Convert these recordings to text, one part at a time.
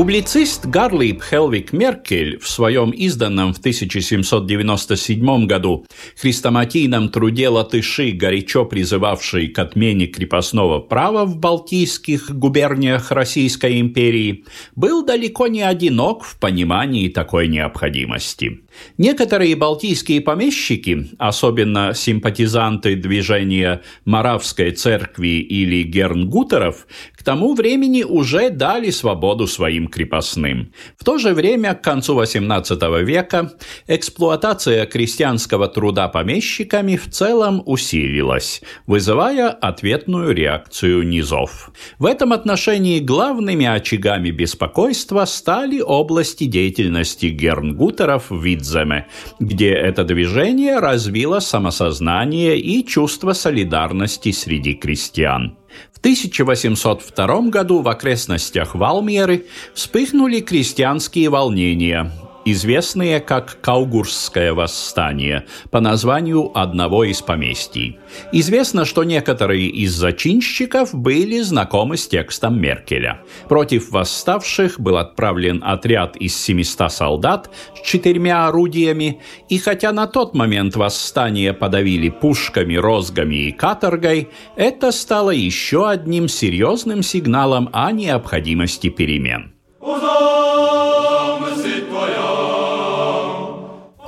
Публицист Гарлип Хелвик Меркель в своем изданном в 1797 году хрестоматийном труде латыши, горячо призывавший к отмене крепостного права в балтийских губерниях Российской империи, был далеко не одинок в понимании такой необходимости. Некоторые балтийские помещики, особенно симпатизанты движения Моравской церкви или Гернгутеров, к тому времени уже дали свободу своим крепостным. В то же время, к концу XVIII века, эксплуатация крестьянского труда помещиками в целом усилилась, вызывая ответную реакцию низов. В этом отношении главными очагами беспокойства стали области деятельности гернгутеров в Видземе, где это движение развило самосознание и чувство солидарности среди крестьян. В 1802 году в окрестностях Валмеры вспыхнули крестьянские волнения, известные как Каугурское восстание, по названию одного из поместий. Известно, что некоторые из зачинщиков были знакомы с текстом Меркеля. Против восставших был отправлен отряд из 700 солдат с четырьмя орудиями, и хотя на тот момент восстание подавили пушками, розгами и каторгой, это стало еще одним серьезным сигналом о необходимости перемен.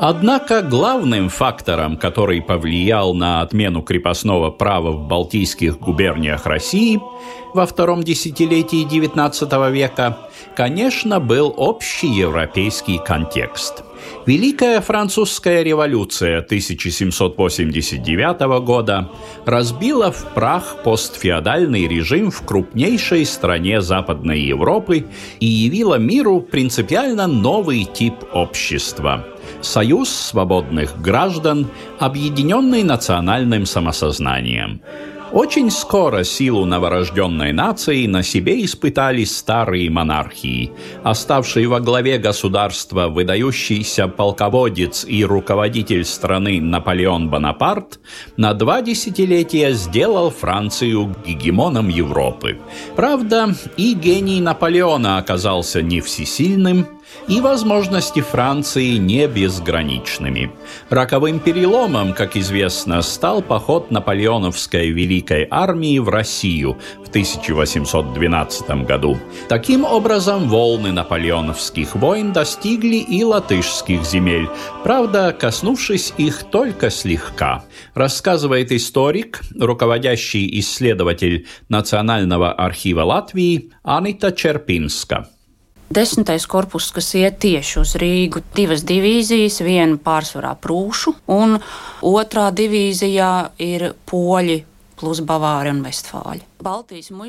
Однако главным фактором, который повлиял на отмену крепостного права в Балтийских губерниях России во втором десятилетии XIX века, конечно, был общий европейский контекст. Великая французская революция 1789 года разбила в прах постфеодальный режим в крупнейшей стране Западной Европы и явила миру принципиально новый тип общества – Союз свободных граждан, объединенный национальным самосознанием. Очень скоро силу новорожденной нации на себе испытали старые монархии. Оставший во главе государства выдающийся полководец и руководитель страны Наполеон Бонапарт на два десятилетия сделал Францию гегемоном Европы. Правда, и гений Наполеона оказался не всесильным, и возможности Франции не безграничными. Роковым переломом, как известно, стал поход наполеоновской Великой армии в Россию в 1812 году. Таким образом, волны наполеоновских войн достигли и латышских земель, правда, коснувшись их только слегка. Рассказывает историк, руководящий исследователь Национального архива Латвии Анита Черпинска. Desmitais korpus, kas iet tieši uz Rīgu, divas divīzijas, viena pārsvarā prūšu, un otrā divīzijā ir poļi plus Bavāri un Vestfāļi.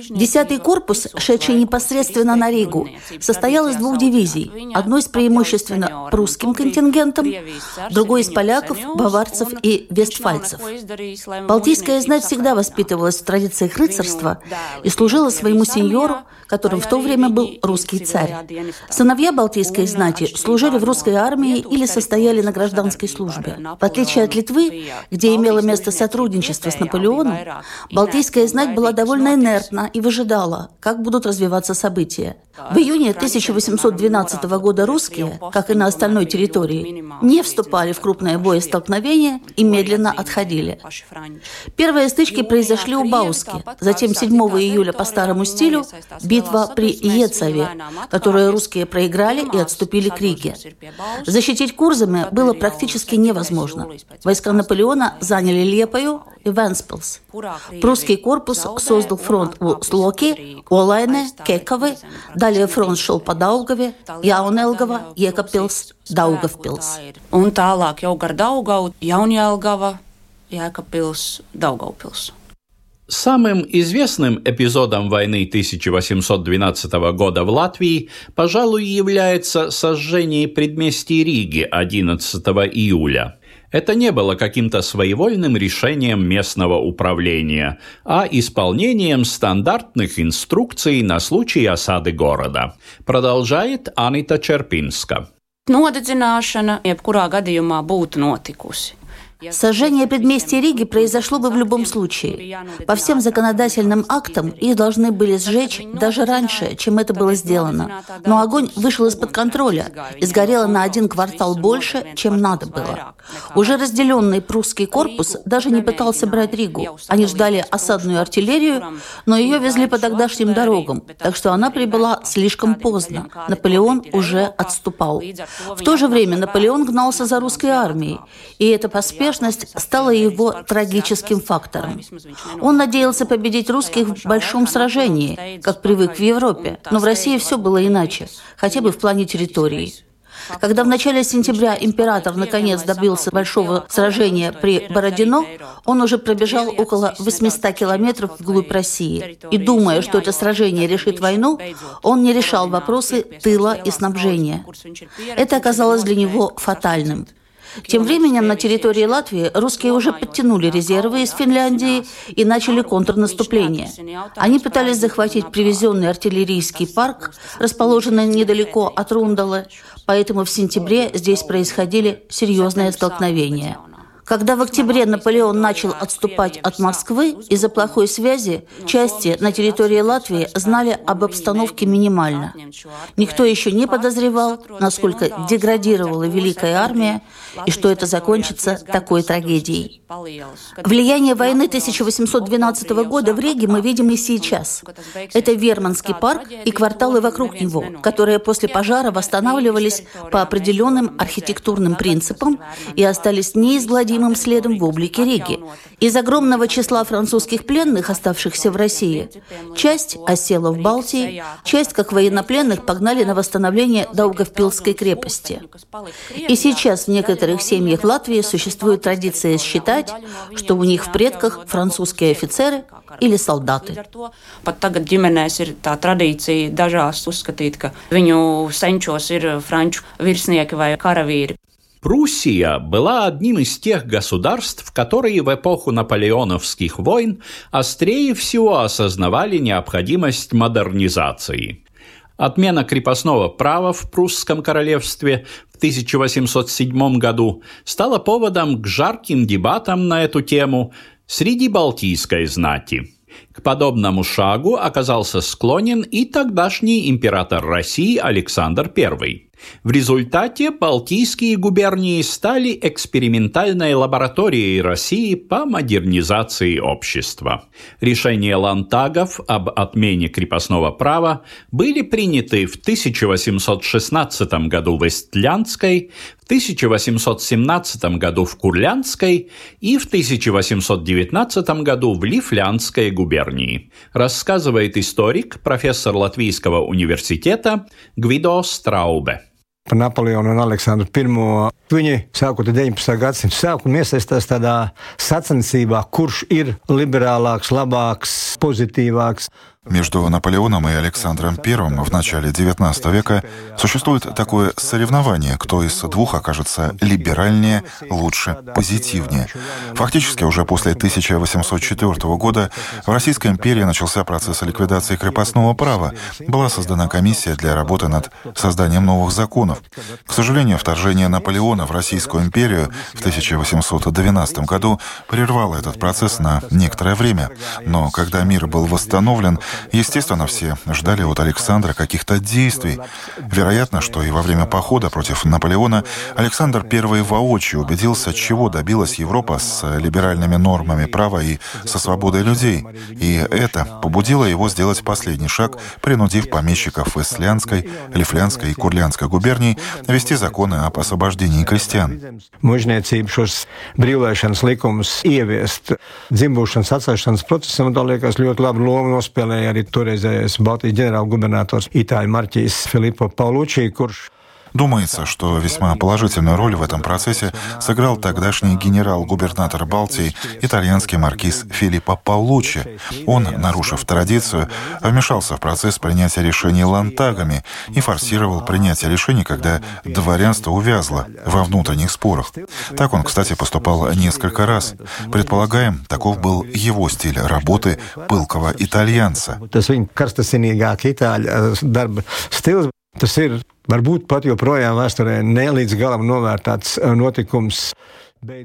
Десятый корпус, шедший непосредственно на Ригу, состоял из двух дивизий. Одной с преимущественно прусским контингентом, другой из поляков, баварцев и вестфальцев. Балтийская знать всегда воспитывалась в традициях рыцарства и служила своему сеньору, которым в то время был русский царь. Сыновья Балтийской знати служили в русской армии или состояли на гражданской службе. В отличие от Литвы, где имело место сотрудничество с Наполеоном, Балтийская знать была довольно довольно инертна и выжидала, как будут развиваться события. В июне 1812 года русские, как и на остальной территории, не вступали в крупное боестолкновение и медленно отходили. Первые стычки произошли у Бауски, затем 7 июля по старому стилю битва при Ецове, которую русские проиграли и отступили к Риге. Защитить Курзами было практически невозможно. Войска Наполеона заняли Лепою и Венспилс. Прусский корпус создал фронт у Слоки, Олайне, Кековы, Далее фронт шел по Даугаве, Jaunelgava, Jēkabpils, Daugavpils. Un tālāk jau gar Daugavu, Jaunjēlgava, Jēkabpils, Daugavpils. Самым известным эпизодом войны 1812 года в Латвии, пожалуй, является сожжение предместий Риги 11 июля. Это не было каким-то своевольным решением местного управления, а исполнением стандартных инструкций на случай осады города. Продолжает Анита Черпинска. Nodedzināšana jebkurā gadījumā būtu notikusi. Сожжение предместья Риги произошло бы в любом случае. По всем законодательным актам их должны были сжечь даже раньше, чем это было сделано. Но огонь вышел из-под контроля и сгорело на один квартал больше, чем надо было. Уже разделенный прусский корпус даже не пытался брать Ригу. Они ждали осадную артиллерию, но ее везли по тогдашним дорогам, так что она прибыла слишком поздно. Наполеон уже отступал. В то же время Наполеон гнался за русской армией, и это поспешно успешность стала его трагическим фактором. Он надеялся победить русских в большом сражении, как привык в Европе, но в России все было иначе, хотя бы в плане территории. Когда в начале сентября император наконец добился большого сражения при Бородино, он уже пробежал около 800 километров вглубь России. И думая, что это сражение решит войну, он не решал вопросы тыла и снабжения. Это оказалось для него фатальным. Тем временем на территории Латвии русские уже подтянули резервы из Финляндии и начали контрнаступление. Они пытались захватить привезенный артиллерийский парк, расположенный недалеко от Рундала, поэтому в сентябре здесь происходили серьезные столкновения. Когда в октябре Наполеон начал отступать от Москвы из-за плохой связи, части на территории Латвии знали об обстановке минимально. Никто еще не подозревал, насколько деградировала Великая Армия и что это закончится такой трагедией. Влияние войны 1812 года в Риге мы видим и сейчас. Это Верманский парк и кварталы вокруг него, которые после пожара восстанавливались по определенным архитектурным принципам и остались неизгладимыми необходимым следом в облике Риги. Из огромного числа французских пленных, оставшихся в России, часть осела в Балтии, часть, как военнопленных, погнали на восстановление Даугавпилской крепости. И сейчас в некоторых семьях Латвии существует традиция считать, что у них в предках французские офицеры или солдаты. Pat tagad ģimenēs ir tā tradīcija dažās uzskatīt, ka viņu senčos ir franču virsnieki. Пруссия была одним из тех государств, которые в эпоху наполеоновских войн острее всего осознавали необходимость модернизации. Отмена крепостного права в прусском королевстве в 1807 году стала поводом к жарким дебатам на эту тему среди балтийской знати. К подобному шагу оказался склонен и тогдашний император России Александр I. В результате Балтийские губернии стали экспериментальной лабораторией России по модернизации общества. Решения лантагов об отмене крепостного права были приняты в 1816 году в Эстлянской, в 1817 году в Курлянской и в 1819 году в Лифлянской губернии, рассказывает историк, профессор Латвийского университета Гвидо Страубе. par Napoleonu un Aleksandru I. Viņi sākot ar 19. gadsimtu sākumu iesaistās tādā sacensībā, kurš ir liberālāks, labāks, pozitīvāks. Между Наполеоном и Александром I в начале XIX века существует такое соревнование, кто из двух окажется либеральнее, лучше, позитивнее. Фактически уже после 1804 года в Российской империи начался процесс ликвидации крепостного права. Была создана комиссия для работы над созданием новых законов. К сожалению, вторжение Наполеона в Российскую империю в 1812 году прервало этот процесс на некоторое время. Но когда мир был восстановлен, Естественно, все ждали от Александра каких-то действий. Вероятно, что и во время похода против Наполеона Александр I воочию убедился, чего добилась Европа с либеральными нормами права и со свободой людей. И это побудило его сделать последний шаг, принудив помещиков из Слянской, Лифлянской и Курлянской губерний вести законы об освобождении крестьян. Brīvlaišanas likumus ieviest dzimbušanas atcelšanas procesam, man liekas, ļoti labu lomu nospēlēja arī toreizējais Baltijas ģenerālgubernators Itāļu Marķīs Filipo Paulučī, kurš Думается, что весьма положительную роль в этом процессе сыграл тогдашний генерал-губернатор Балтии, итальянский маркиз Филиппо Паулуччи. Он, нарушив традицию, вмешался в процесс принятия решений лантагами и форсировал принятие решений, когда дворянство увязло во внутренних спорах. Так он, кстати, поступал несколько раз. Предполагаем, таков был его стиль работы пылкого итальянца. Tas ir varbūt pat joprojām vēsturē ne līdz galam novērtēts notikums.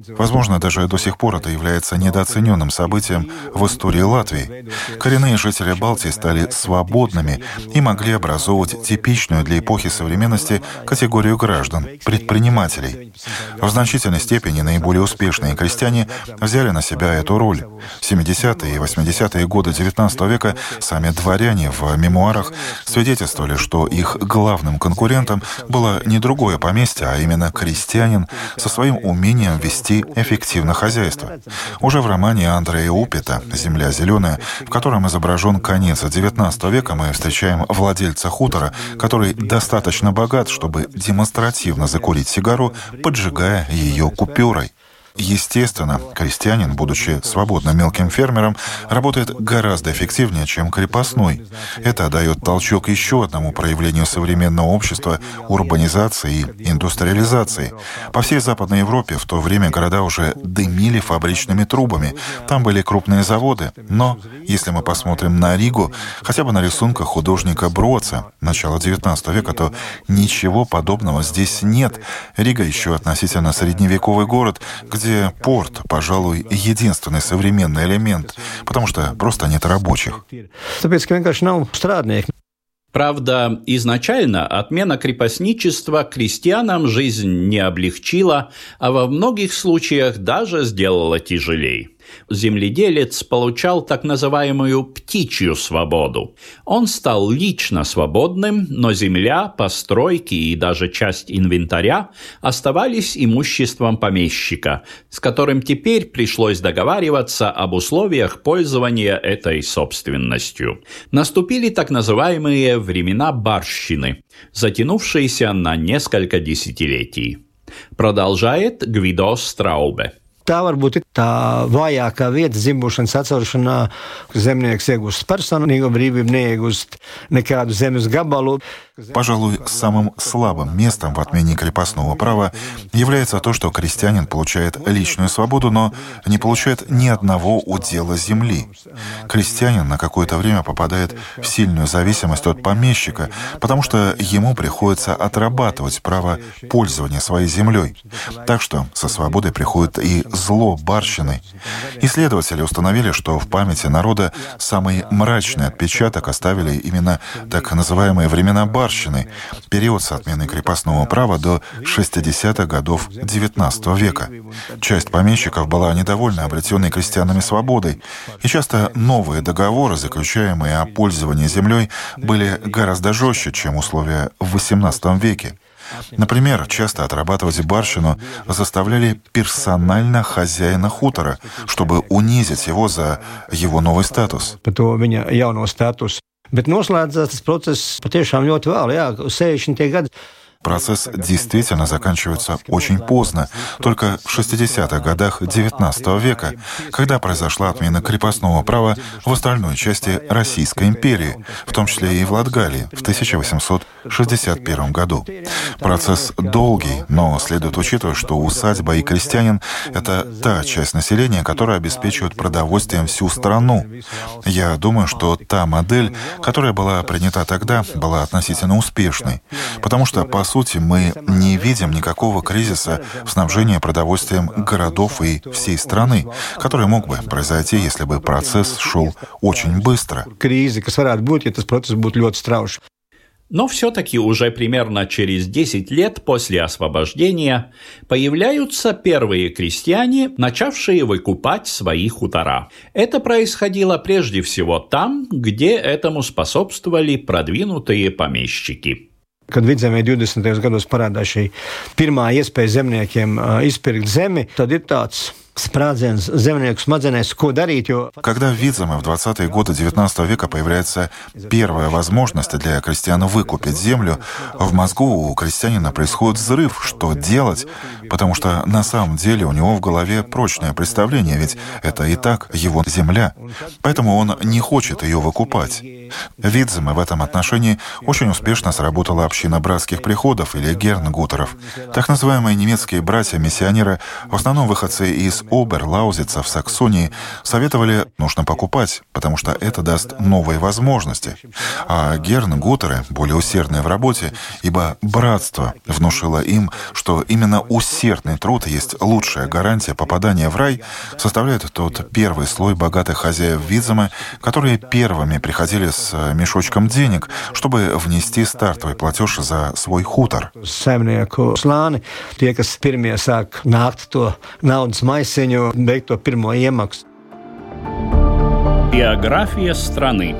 Возможно, даже до сих пор это является недооцененным событием в истории Латвии. Коренные жители Балтии стали свободными и могли образовывать типичную для эпохи современности категорию граждан – предпринимателей. В значительной степени наиболее успешные крестьяне взяли на себя эту роль. В 70-е и 80-е годы XIX века сами дворяне в мемуарах свидетельствовали, что их главным конкурентом было не другое поместье, а именно крестьянин со своим умением вести эффективно хозяйство. Уже в романе Андрея Упита «Земля зеленая», в котором изображен конец XIX века, мы встречаем владельца хутора, который достаточно богат, чтобы демонстративно закурить сигару, поджигая ее купюрой. Естественно, крестьянин, будучи свободно мелким фермером, работает гораздо эффективнее, чем крепостной. Это дает толчок еще одному проявлению современного общества — урбанизации и индустриализации. По всей Западной Европе в то время города уже дымили фабричными трубами. Там были крупные заводы. Но, если мы посмотрим на Ригу, хотя бы на рисунках художника Броца начала XIX века, то ничего подобного здесь нет. Рига еще относительно средневековый город, где где порт, пожалуй, единственный современный элемент, потому что просто нет рабочих. Правда, изначально отмена крепостничества крестьянам жизнь не облегчила, а во многих случаях даже сделала тяжелее земледелец получал так называемую птичью свободу. Он стал лично свободным, но земля, постройки и даже часть инвентаря оставались имуществом помещика, с которым теперь пришлось договариваться об условиях пользования этой собственностью. Наступили так называемые времена барщины, затянувшиеся на несколько десятилетий. Продолжает Гвидо Страубе. Tā varbūt ir tā vājākā vieta dzimšanas atcelšanā, ka zemnieks iegūst personīgo brīvību, neiegūst nekādu zemes gabalu. Пожалуй, самым слабым местом в отмене крепостного права является то, что крестьянин получает личную свободу, но не получает ни одного удела земли. Крестьянин на какое-то время попадает в сильную зависимость от помещика, потому что ему приходится отрабатывать право пользования своей землей. Так что со свободой приходит и зло барщины. Исследователи установили, что в памяти народа самый мрачный отпечаток оставили именно так называемые времена барщины, период с отмены крепостного права до 60-х годов XIX века. Часть помещиков была недовольна обретенной крестьянами свободой, и часто новые договоры, заключаемые о пользовании землей, были гораздо жестче, чем условия в XVIII веке. Например, часто отрабатывать барщину заставляли персонально хозяина хутора, чтобы унизить его за его новый статус. Bet noslēdzās tas process patiešām ļoti vēlu, jā, 60. gadi. Процесс действительно заканчивается очень поздно, только в 60-х годах XIX века, когда произошла отмена крепостного права в остальной части Российской империи, в том числе и в Латгалии в 1861 году. Процесс долгий, но следует учитывать, что усадьба и крестьянин — это та часть населения, которая обеспечивает продовольствием всю страну. Я думаю, что та модель, которая была принята тогда, была относительно успешной, потому что, по сути, мы не видим никакого кризиса в снабжении продовольствием городов и всей страны, который мог бы произойти, если бы процесс шел очень быстро. Кризис, будет, если процесс будет strauši. Но все-таки уже примерно через 10 лет после освобождения появляются первые крестьяне, начавшие выкупать свои хутора. Это происходило прежде всего там, где этому способствовали продвинутые помещики. Kad vidzemē 20. gados parādās šī pirmā iespēja zemniekiem izpirkt zemi, tad ir tāds Когда в Видземе в 20-е годы 19 века появляется первая возможность для крестьян выкупить землю, в мозгу у крестьянина происходит взрыв, что делать, потому что на самом деле у него в голове прочное представление, ведь это и так его земля. Поэтому он не хочет ее выкупать. Видземе в этом отношении очень успешно сработала община братских приходов или гернгутеров. Так называемые немецкие братья-миссионеры, в основном выходцы из Обер-Лаузица в Саксонии, советовали нужно покупать, потому что это даст новые возможности. А гернгутеры более усердные в работе, ибо братство внушило им, что именно усердный труд есть лучшая гарантия попадания в рай, составляет тот первый слой богатых хозяев Видзема, которые первыми приходили с мешочком денег, чтобы внести стартовый платеж за свой хутор. Saimnieku slāni, tie, kas pirmie sāk nākt to naudas maisiņu, beigt to pirmo iemaksu. Биография страны.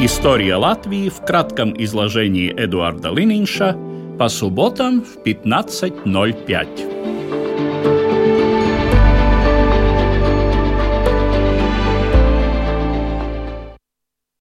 История Латвии в кратком изложении Эдуарда Лининша по субботам в 15.05.